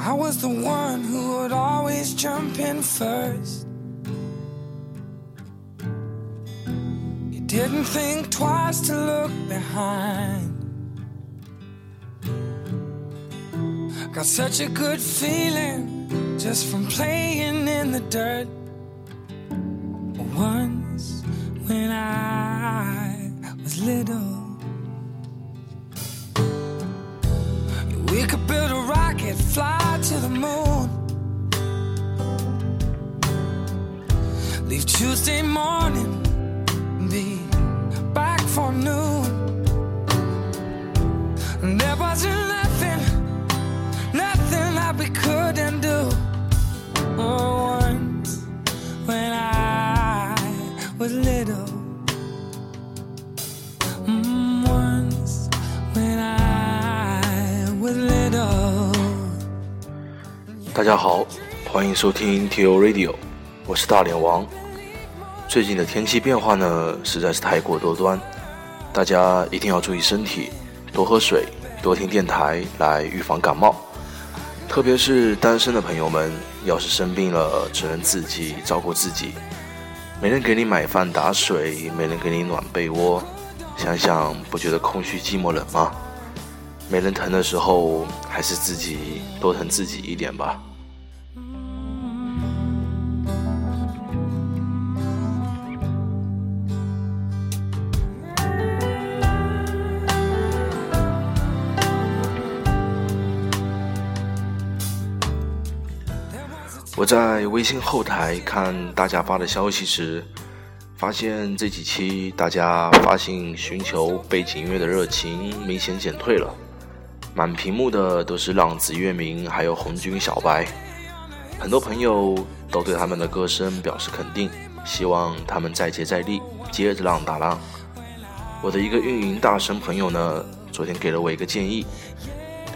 I was the one who would always jump in first. You didn't think twice to look behind. Got such a good feeling just from playing in the dirt. Once when I was little. We could build a rocket, fly to the moon. Leave Tuesday morning, 大家好，欢迎收听 T O Radio，我是大脸王。最近的天气变化呢，实在是太过多端，大家一定要注意身体，多喝水，多听电台来预防感冒。特别是单身的朋友们，要是生病了，只能自己照顾自己，没人给你买饭打水，没人给你暖被窝，想想不觉得空虚寂寞冷吗？没人疼的时候，还是自己多疼自己一点吧。我在微信后台看大家发的消息时，发现这几期大家发信寻求背景音乐的热情明显减退了，满屏幕的都是浪子月明还有红军小白，很多朋友都对他们的歌声表示肯定，希望他们再接再厉，接着浪打浪。我的一个运营大神朋友呢，昨天给了我一个建议，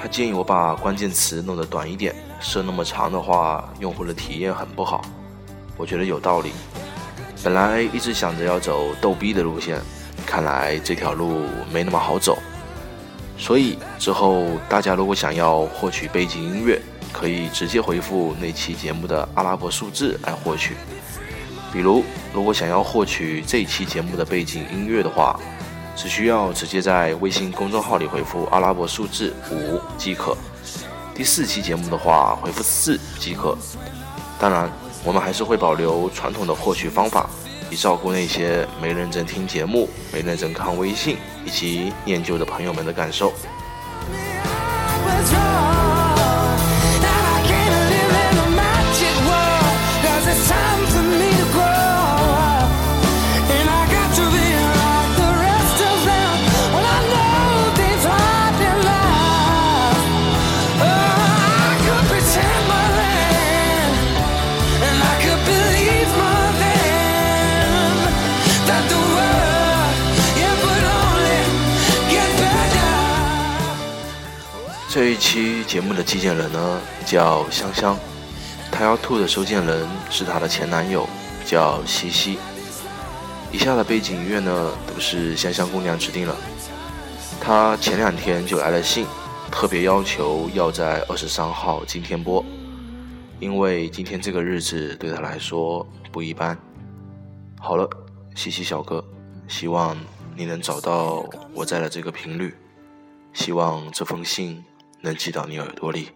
他建议我把关键词弄得短一点，设那么长的话，用户的体验很不好。我觉得有道理。本来一直想着要走逗逼的路线，看来这条路没那么好走。所以之后大家如果想要获取背景音乐，可以直接回复那期节目的阿拉伯数字来获取。比如，如果想要获取这期节目的背景音乐的话，只需要直接在微信公众号里回复阿拉伯数字五即可。第四期节目的话，回复四即可。当然，我们还是会保留传统的获取方法，以照顾那些没认真听节目、没认真看微信以及念旧的朋友们的感受。这一期节目的寄件人呢叫香香，他要吐的收件人是她的前男友，叫西西。以下的背景音乐呢都是香香姑娘指定了。她前两天就来了信，特别要求要在二十三号今天播，因为今天这个日子对她来说不一般。好了，西西小哥，希望你能找到我在的这个频率，希望这封信能寄到你耳朵里。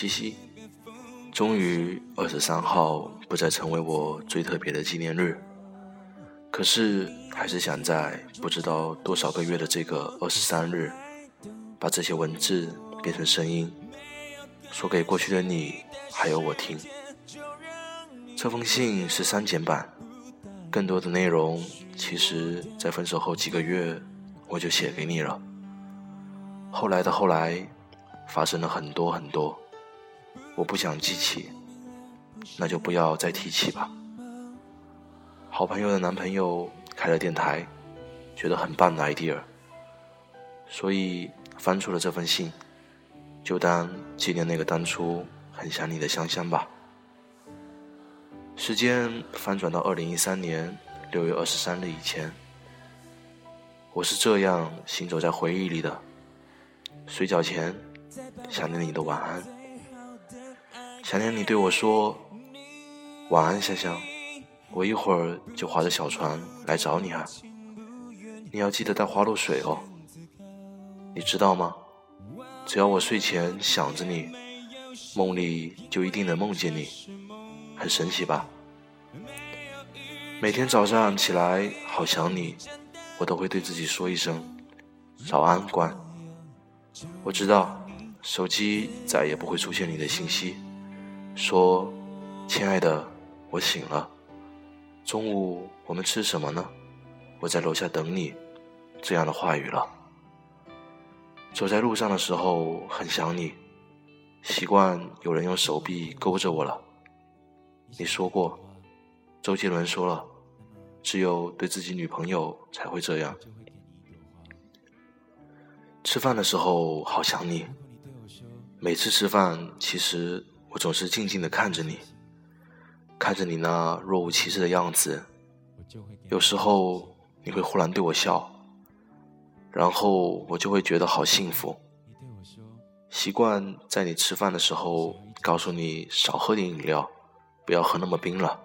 七夕，终于二十三号不再成为我最特别的纪念日，可是还是想在不知道多少个月的这个二十三日，把这些文字变成声音，说给过去的你还有我听。这封信是删减版，更多的内容其实，在分手后几个月我就写给你了。后来的后来。发生了很多很多，我不想记起，那就不要再提起吧。好朋友的男朋友开了电台，觉得很棒的 idea，所以翻出了这封信，就当纪念那个当初很想你的香香吧。时间翻转到二零一三年六月二十三日以前，我是这样行走在回忆里的，睡觉前。想念你的晚安，想念你对我说晚安，香香，我一会儿就划着小船来找你啊，你要记得带花露水哦。你知道吗？只要我睡前想着你，梦里就一定能梦见你，很神奇吧？每天早上起来好想你，我都会对自己说一声早安，关。我知道。手机再也不会出现你的信息，说：“亲爱的，我醒了。中午我们吃什么呢？我在楼下等你。”这样的话语了。走在路上的时候很想你，习惯有人用手臂勾着我了。你说过，周杰伦说了，只有对自己女朋友才会这样。吃饭的时候好想你。每次吃饭，其实我总是静静的看着你，看着你那若无其事的样子。有时候你会忽然对我笑，然后我就会觉得好幸福。习惯在你吃饭的时候告诉你少喝点饮料，不要喝那么冰了。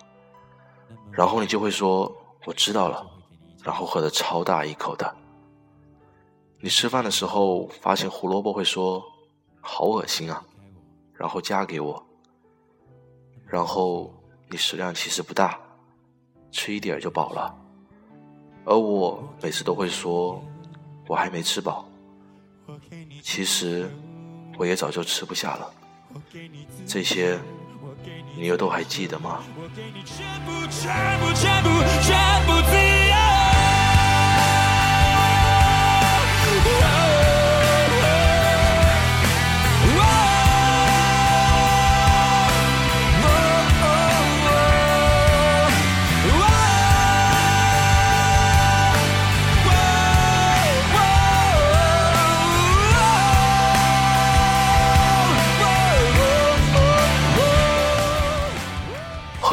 然后你就会说我知道了，然后喝的超大一口的。你吃饭的时候发现胡萝卜会说。好恶心啊！然后嫁给我。然后你食量其实不大，吃一点就饱了。而我每次都会说，我还没吃饱。其实我也早就吃不下了。这些你又都还记得吗？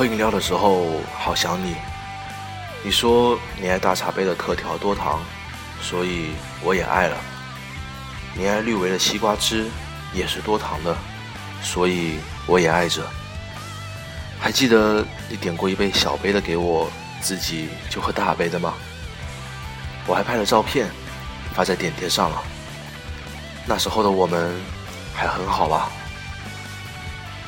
喝饮料的时候好想你，你说你爱大茶杯的特调多糖，所以我也爱了。你爱绿维的西瓜汁，也是多糖的，所以我也爱着。还记得你点过一杯小杯的给我，自己就喝大杯的吗？我还拍了照片，发在点点上了。那时候的我们还很好吧？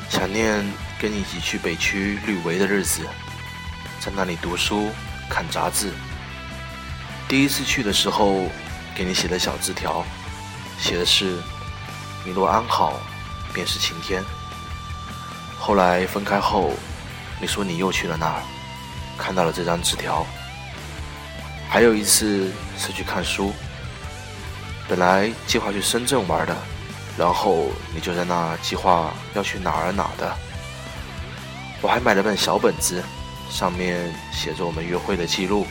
想念。跟你一起去北区绿维的日子，在那里读书、看杂志。第一次去的时候，给你写的小字条，写的是“你若安好，便是晴天”。后来分开后，你说你又去了那儿，看到了这张纸条。还有一次是去看书，本来计划去深圳玩的，然后你就在那计划要去哪儿哪儿的。我还买了本小本子，上面写着我们约会的记录，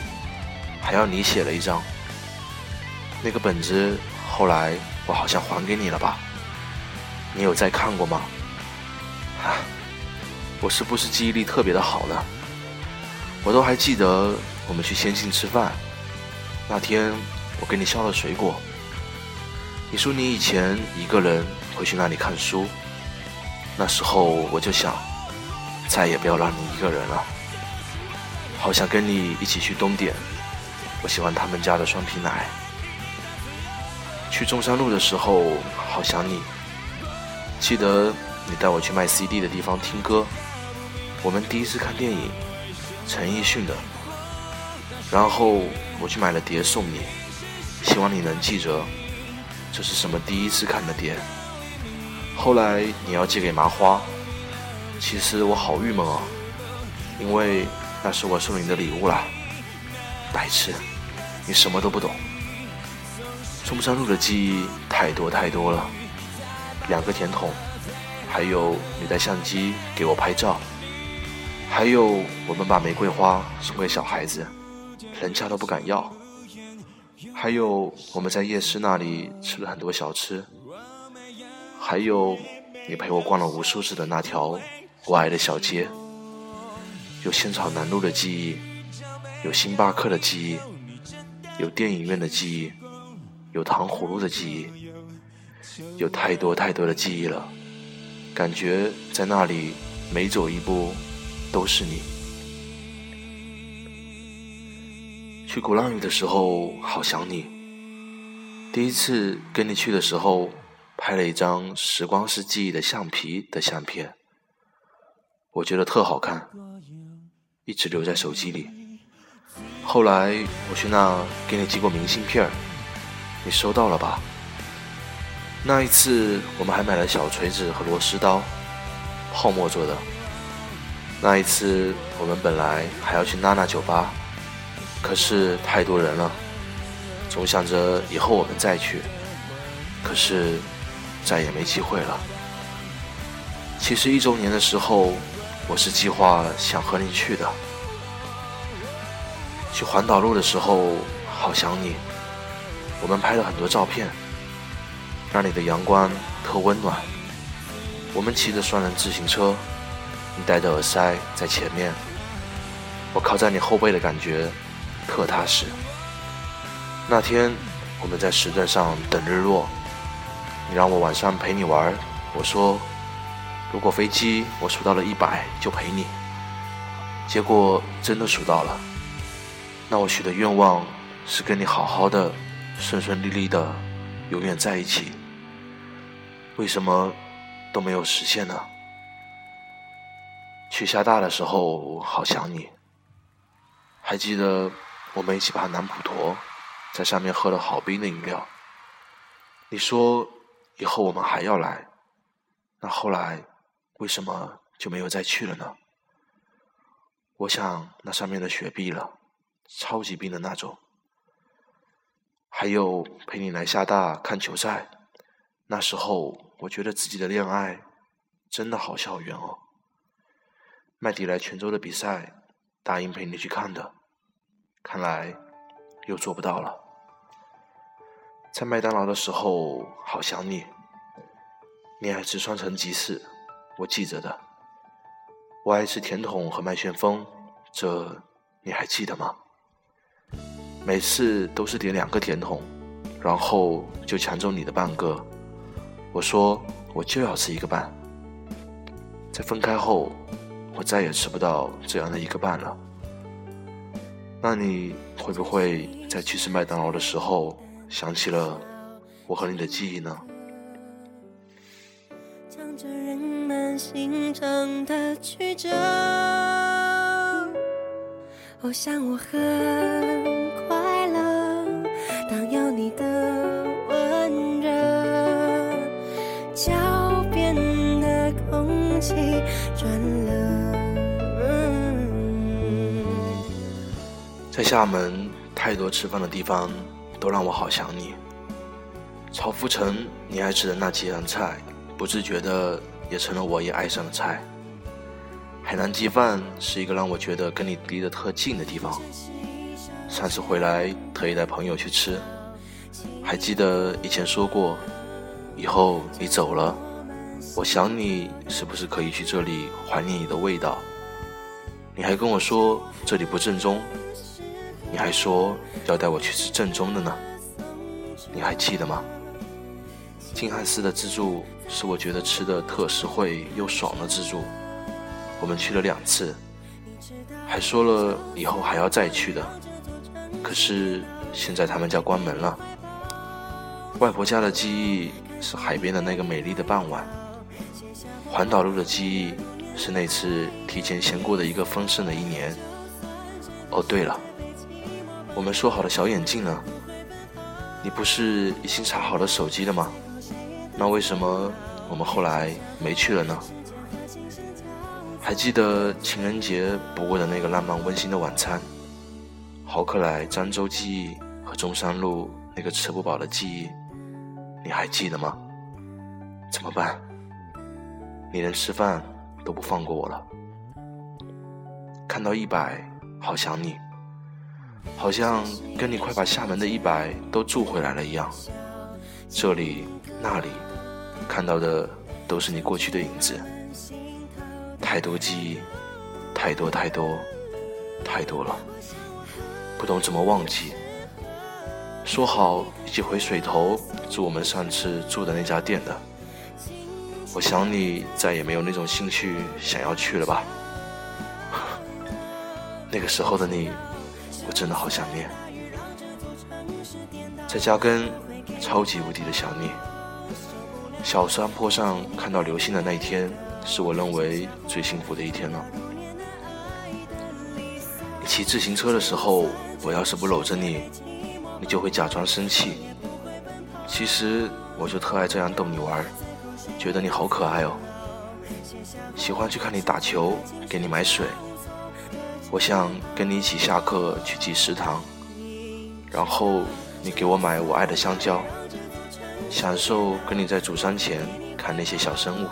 还要你写了一张。那个本子后来我好像还给你了吧？你有再看过吗？啊，我是不是记忆力特别的好呢？我都还记得我们去先进吃饭，那天我给你削了水果，你说你以前一个人会去那里看书，那时候我就想。再也不要让你一个人了，好想跟你一起去东点，我喜欢他们家的双皮奶。去中山路的时候，好想你。记得你带我去卖 CD 的地方听歌。我们第一次看电影，陈奕迅的。然后我去买了碟送你，希望你能记着，这是什么第一次看的碟。后来你要寄给麻花，其实我好郁闷哦，因为那是我送你的礼物啦。白痴，你什么都不懂。中山路的记忆太多太多了，两个甜筒，还有你带相机给我拍照，还有我们把玫瑰花送给小孩子，人家都不敢要。还有我们在夜市那里吃了很多小吃。还有，你陪我逛了无数次的那条我爱的小街，有仙草南路的记忆，有星巴克的记忆，有电影院的记忆，有糖葫芦的记忆，有太多太多的记忆了。感觉在那里每走一步都是你。去鼓浪屿的时候，好想你。第一次跟你去的时候。拍了一张时光是记忆的橡皮的相片，我觉得特好看，一直留在手机里。后来我去那给你寄过明信片你收到了吧？那一次我们还买了小锤子和螺丝刀，泡沫做的。那一次我们本来还要去娜娜酒吧，可是太多人了，总想着以后我们再去，可是。再也没机会了。其实一周年的时候，我是计划想和你去的。去环岛路的时候，好想你。我们拍了很多照片，那里的阳光特温暖。我们骑着双人自行车，你戴着耳塞在前面，我靠在你后背的感觉特踏实。那天我们在石段上等日落。你让我晚上陪你玩，我说，如果飞机我数到了一百就陪你。结果真的数到了，那我许的愿望是跟你好好的、顺顺利利的，永远在一起。为什么都没有实现呢？去厦大的时候好想你，还记得我们一起爬南普陀，在上面喝了好冰的饮料。你说。以后我们还要来，那后来为什么就没有再去了呢？我想那上面的雪碧了，超级冰的那种。还有陪你来厦大看球赛，那时候我觉得自己的恋爱真的好校园哦。麦迪来泉州的比赛，答应陪你去看的，看来又做不到了。在麦当劳的时候，好想你。你爱吃双层吉士，我记着的。我爱吃甜筒和麦旋风，这你还记得吗？每次都是点两个甜筒，然后就抢走你的半个。我说我就要吃一个半。在分开后，我再也吃不到这样的一个半了。那你会不会在去吃麦当劳的时候？想起了我和你的记忆呢。讲着人们心肠的曲折，我想我很快乐。当有你的温热，脚边的空气转了。在厦门，太多吃饭的地方。都让我好想你。曹福成，你爱吃的那几样菜，不自觉的也成了我也爱上的菜。海南鸡饭是一个让我觉得跟你离得特近的地方。上次回来特意带朋友去吃，还记得以前说过，以后你走了，我想你是不是可以去这里怀念你的味道？你还跟我说这里不正宗。你还说要带我去吃正宗的呢，你还记得吗？金汉斯的自助是我觉得吃的特实惠又爽的自助，我们去了两次，还说了以后还要再去的。可是现在他们家关门了。外婆家的记忆是海边的那个美丽的傍晚，环岛路的记忆是那次提前先过的一个丰盛的一年。哦，对了，我们说好的小眼镜呢？你不是已经查好了手机了吗？那为什么我们后来没去了呢？还记得情人节不过的那个浪漫温馨的晚餐，豪克莱漳州记忆和中山路那个吃不饱的记忆，你还记得吗？怎么办？你连吃饭都不放过我了。看到一百，好想你，好像跟你快把厦门的一百都住回来了一样。这里那里，看到的都是你过去的影子。太多记忆，太多太多，太多了，不懂怎么忘记。说好一起回水头住我们上次住的那家店的，我想你再也没有那种兴趣想要去了吧？那个时候的你，我真的好想念。在家跟，超级无敌的想你。小山坡上看到流星的那一天。是我认为最幸福的一天了。骑自行车的时候，我要是不搂着你，你就会假装生气。其实我就特爱这样逗你玩，觉得你好可爱哦。喜欢去看你打球，给你买水。我想跟你一起下课去挤食堂，然后你给我买我爱的香蕉，享受跟你在主山前看那些小生物。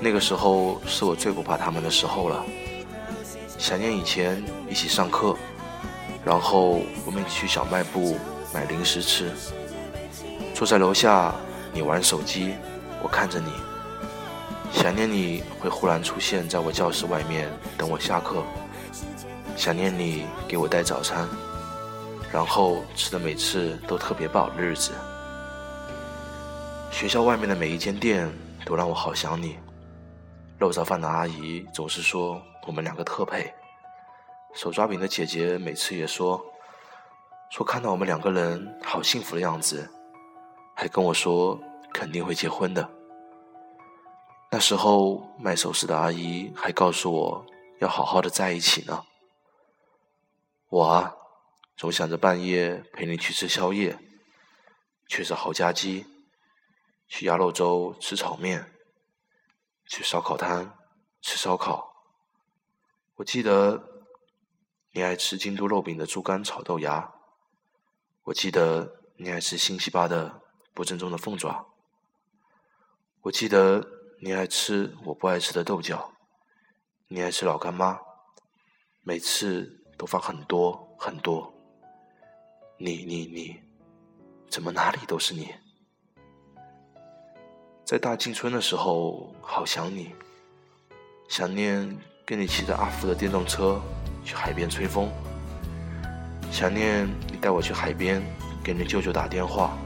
那个时候是我最不怕他们的时候了。想念以前一起上课，然后我们一起去小卖部买零食吃。坐在楼下，你玩手机，我看着你。想念你会忽然出现在我教室外面等我下课。想念你给我带早餐，然后吃的每次都特别饱的日子。学校外面的每一间店都让我好想你。肉燥饭的阿姨总是说我们两个特配，手抓饼的姐姐每次也说，说看到我们两个人好幸福的样子，还跟我说肯定会结婚的。那时候卖首饰的阿姨还告诉我要好好的在一起呢。我啊，总想着半夜陪你去吃宵夜，却是好家鸡，去鸭肉粥吃炒面。去烧烤摊吃烧烤，我记得你爱吃京都肉饼的猪肝炒豆芽，我记得你爱吃新西巴的不正宗的凤爪，我记得你爱吃我不爱吃的豆角，你爱吃老干妈，每次都放很多很多，你你你，怎么哪里都是你？在大庆村的时候，好想你，想念跟你骑着阿福的电动车去海边吹风，想念你带我去海边给你舅舅打电话，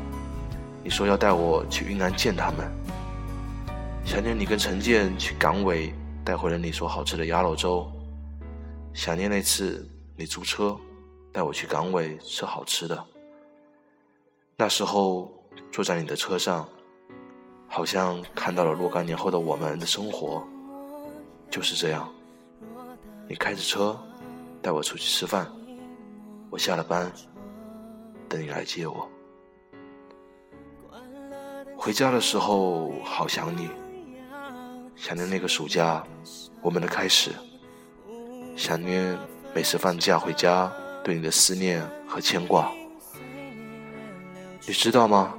你说要带我去云南见他们，想念你跟陈建去港尾带回了你说好吃的鸭肉粥，想念那次你租车带我去港尾吃好吃的，那时候坐在你的车上。好像看到了若干年后的我们的生活，就是这样。你开着车带我出去吃饭，我下了班等你来接我。回家的时候好想你，想念那个暑假我们的开始，想念每次放假回家对你的思念和牵挂。你知道吗？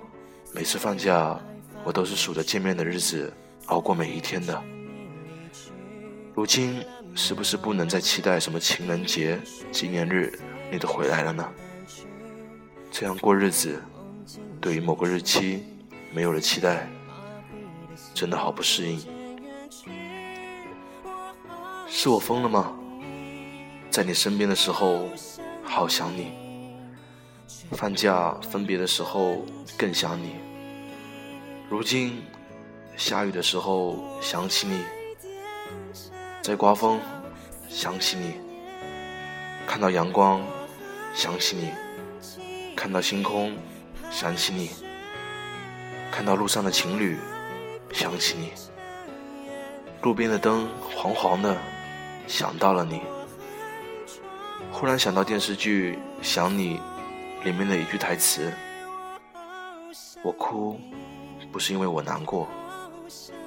每次放假。我都是数着见面的日子熬过每一天的。如今是不是不能再期待什么情人节、纪念日你都回来了呢？这样过日子，对于某个日期没有了期待，真的好不适应。是我疯了吗？在你身边的时候，好想你；放假分别的时候，更想你。如今，下雨的时候想起你，在刮风想起你，看到阳光想起你；看到星空，想起你；看到路上的情侣，想起你；路边的灯黄黄的，想到了你。忽然想到电视剧《想你》里面的一句台词：“我哭，不是因为我难过，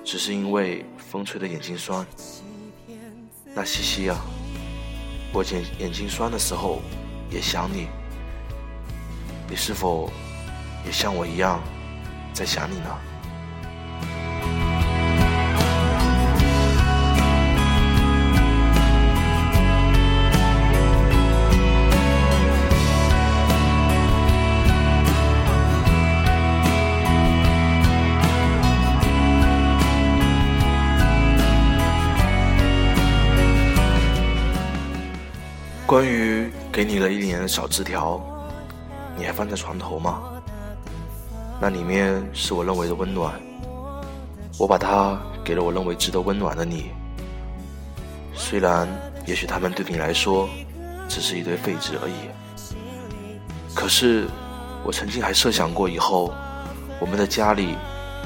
只是因为风吹的眼睛酸。”那西西呀，我眼眼睛酸的时候也想你，你是否也像我一样在想你呢？关于给你了一年的小纸条，你还放在床头吗？那里面是我认为的温暖，我把它给了我认为值得温暖的你。虽然也许他们对你来说只是一堆废纸而已，可是我曾经还设想过以后我们的家里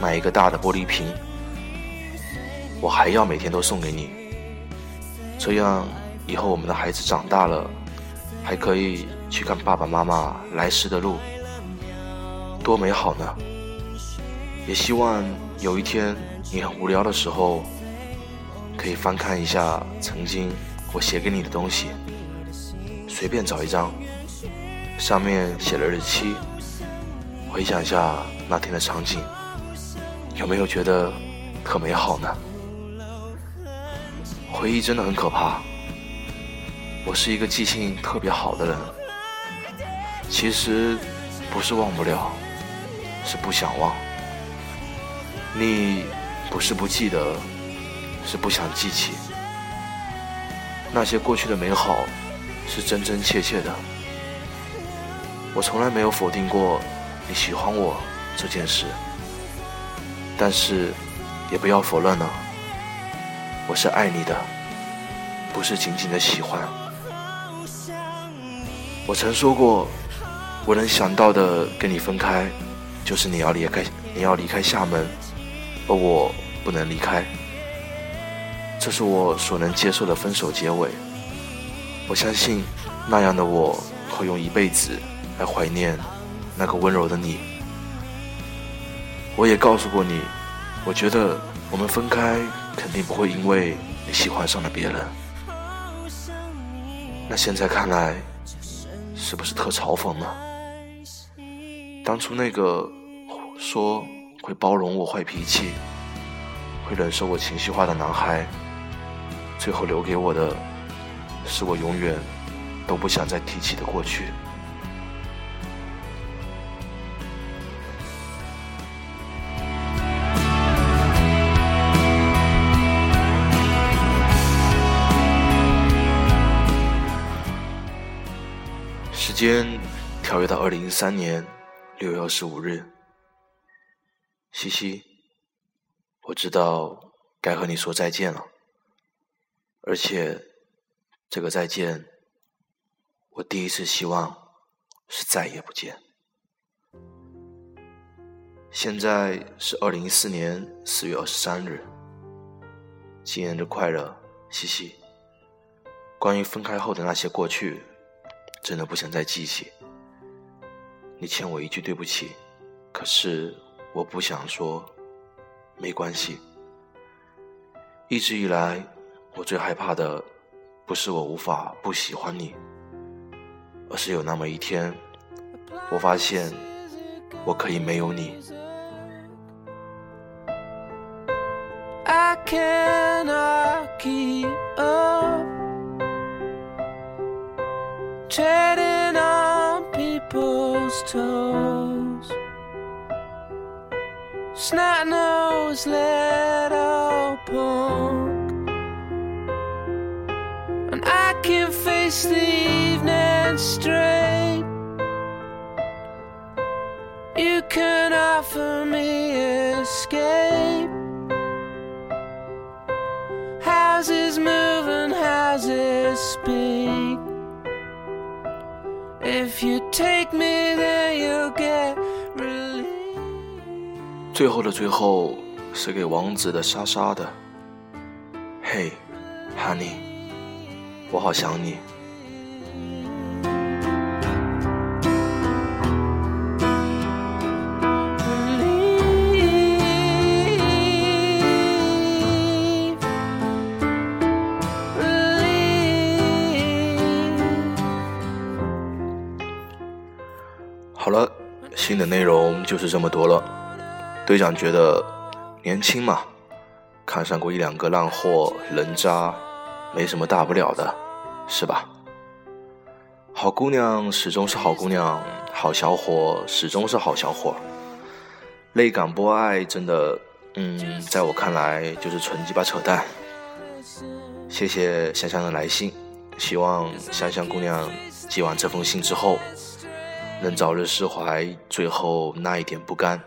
买一个大的玻璃瓶，我还要每天都送给你，这样。以后我们的孩子长大了，还可以去看爸爸妈妈来时的路，多美好呢！也希望有一天你很无聊的时候，可以翻看一下曾经我写给你的东西，随便找一张，上面写了日期，回想一下那天的场景，有没有觉得特美好呢？回忆真的很可怕。我是一个记性特别好的人，其实不是忘不了，是不想忘。你不是不记得，是不想记起。那些过去的美好，是真真切切的。我从来没有否定过你喜欢我这件事，但是也不要否认了，我是爱你的，不是仅仅的喜欢。我曾说过，我能想到的跟你分开，就是你要离开，你要离开厦门，而我不能离开。这是我所能接受的分手结尾。我相信那样的我会用一辈子来怀念那个温柔的你。我也告诉过你，我觉得我们分开肯定不会因为你喜欢上了别人。那现在看来。是不是特嘲讽呢？当初那个说会包容我坏脾气、会忍受我情绪化的男孩，最后留给我的，是我永远都不想再提起的过去。间跳跃到二零一三年六月二十五日，西西，我知道该和你说再见了，而且这个再见，我第一次希望是再也不见。现在是二零一四年四月二十三日，纪念日快乐，西西。关于分开后的那些过去。真的不想再记起，你欠我一句对不起，可是我不想说，没关系。一直以来，我最害怕的，不是我无法不喜欢你，而是有那么一天，我发现我可以没有你。Treading on people's toes. Snot nose little punk, and I can face the evening straight. You can offer me 最后的最后是给王子的莎莎的。嘿、hey,，Honey，我好想你。新的内容就是这么多了。队长觉得年轻嘛，看上过一两个烂货、人渣，没什么大不了的，是吧？好姑娘始终是好姑娘，好小伙始终是好小伙。泪感播爱真的，嗯，在我看来就是纯鸡巴扯淡。谢谢香香的来信，希望香香姑娘寄完这封信之后，能早日释怀最后那一点不甘。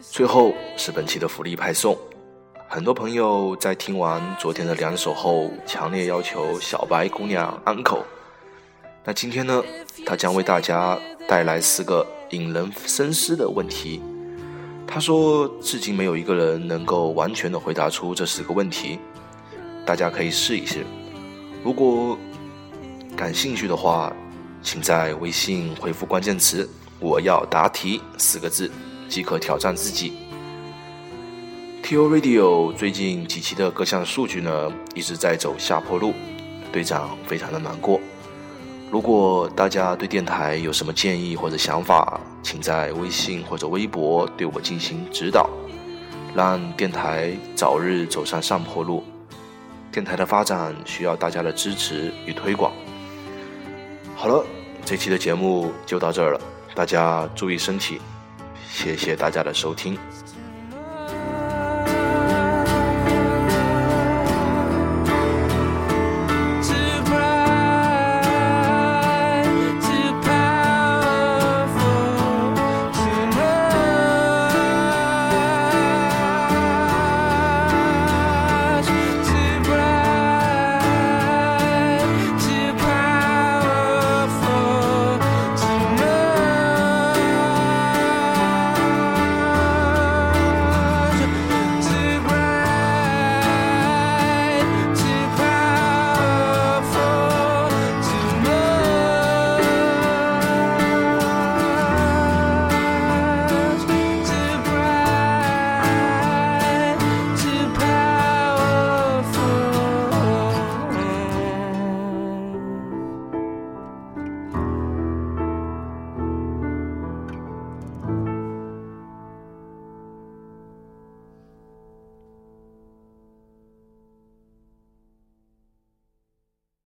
最后是本期的福利派送，很多朋友在听完昨天的两首后，强烈要求小白姑娘 uncle。那今天呢，他将为大家带来四个引人深思的问题。他说，至今没有一个人能够完全的回答出这四个问题，大家可以试一试。如果感兴趣的话，请在微信回复关键词“我要答题”四个字，即可挑战自己。T.O. Radio 最近几期的各项数据呢，一直在走下坡路，队长非常的难过。如果大家对电台有什么建议或者想法，请在微信或者微博对我进行指导，让电台早日走上上坡路。电台的发展需要大家的支持与推广。好了，这期的节目就到这儿了，大家注意身体，谢谢大家的收听。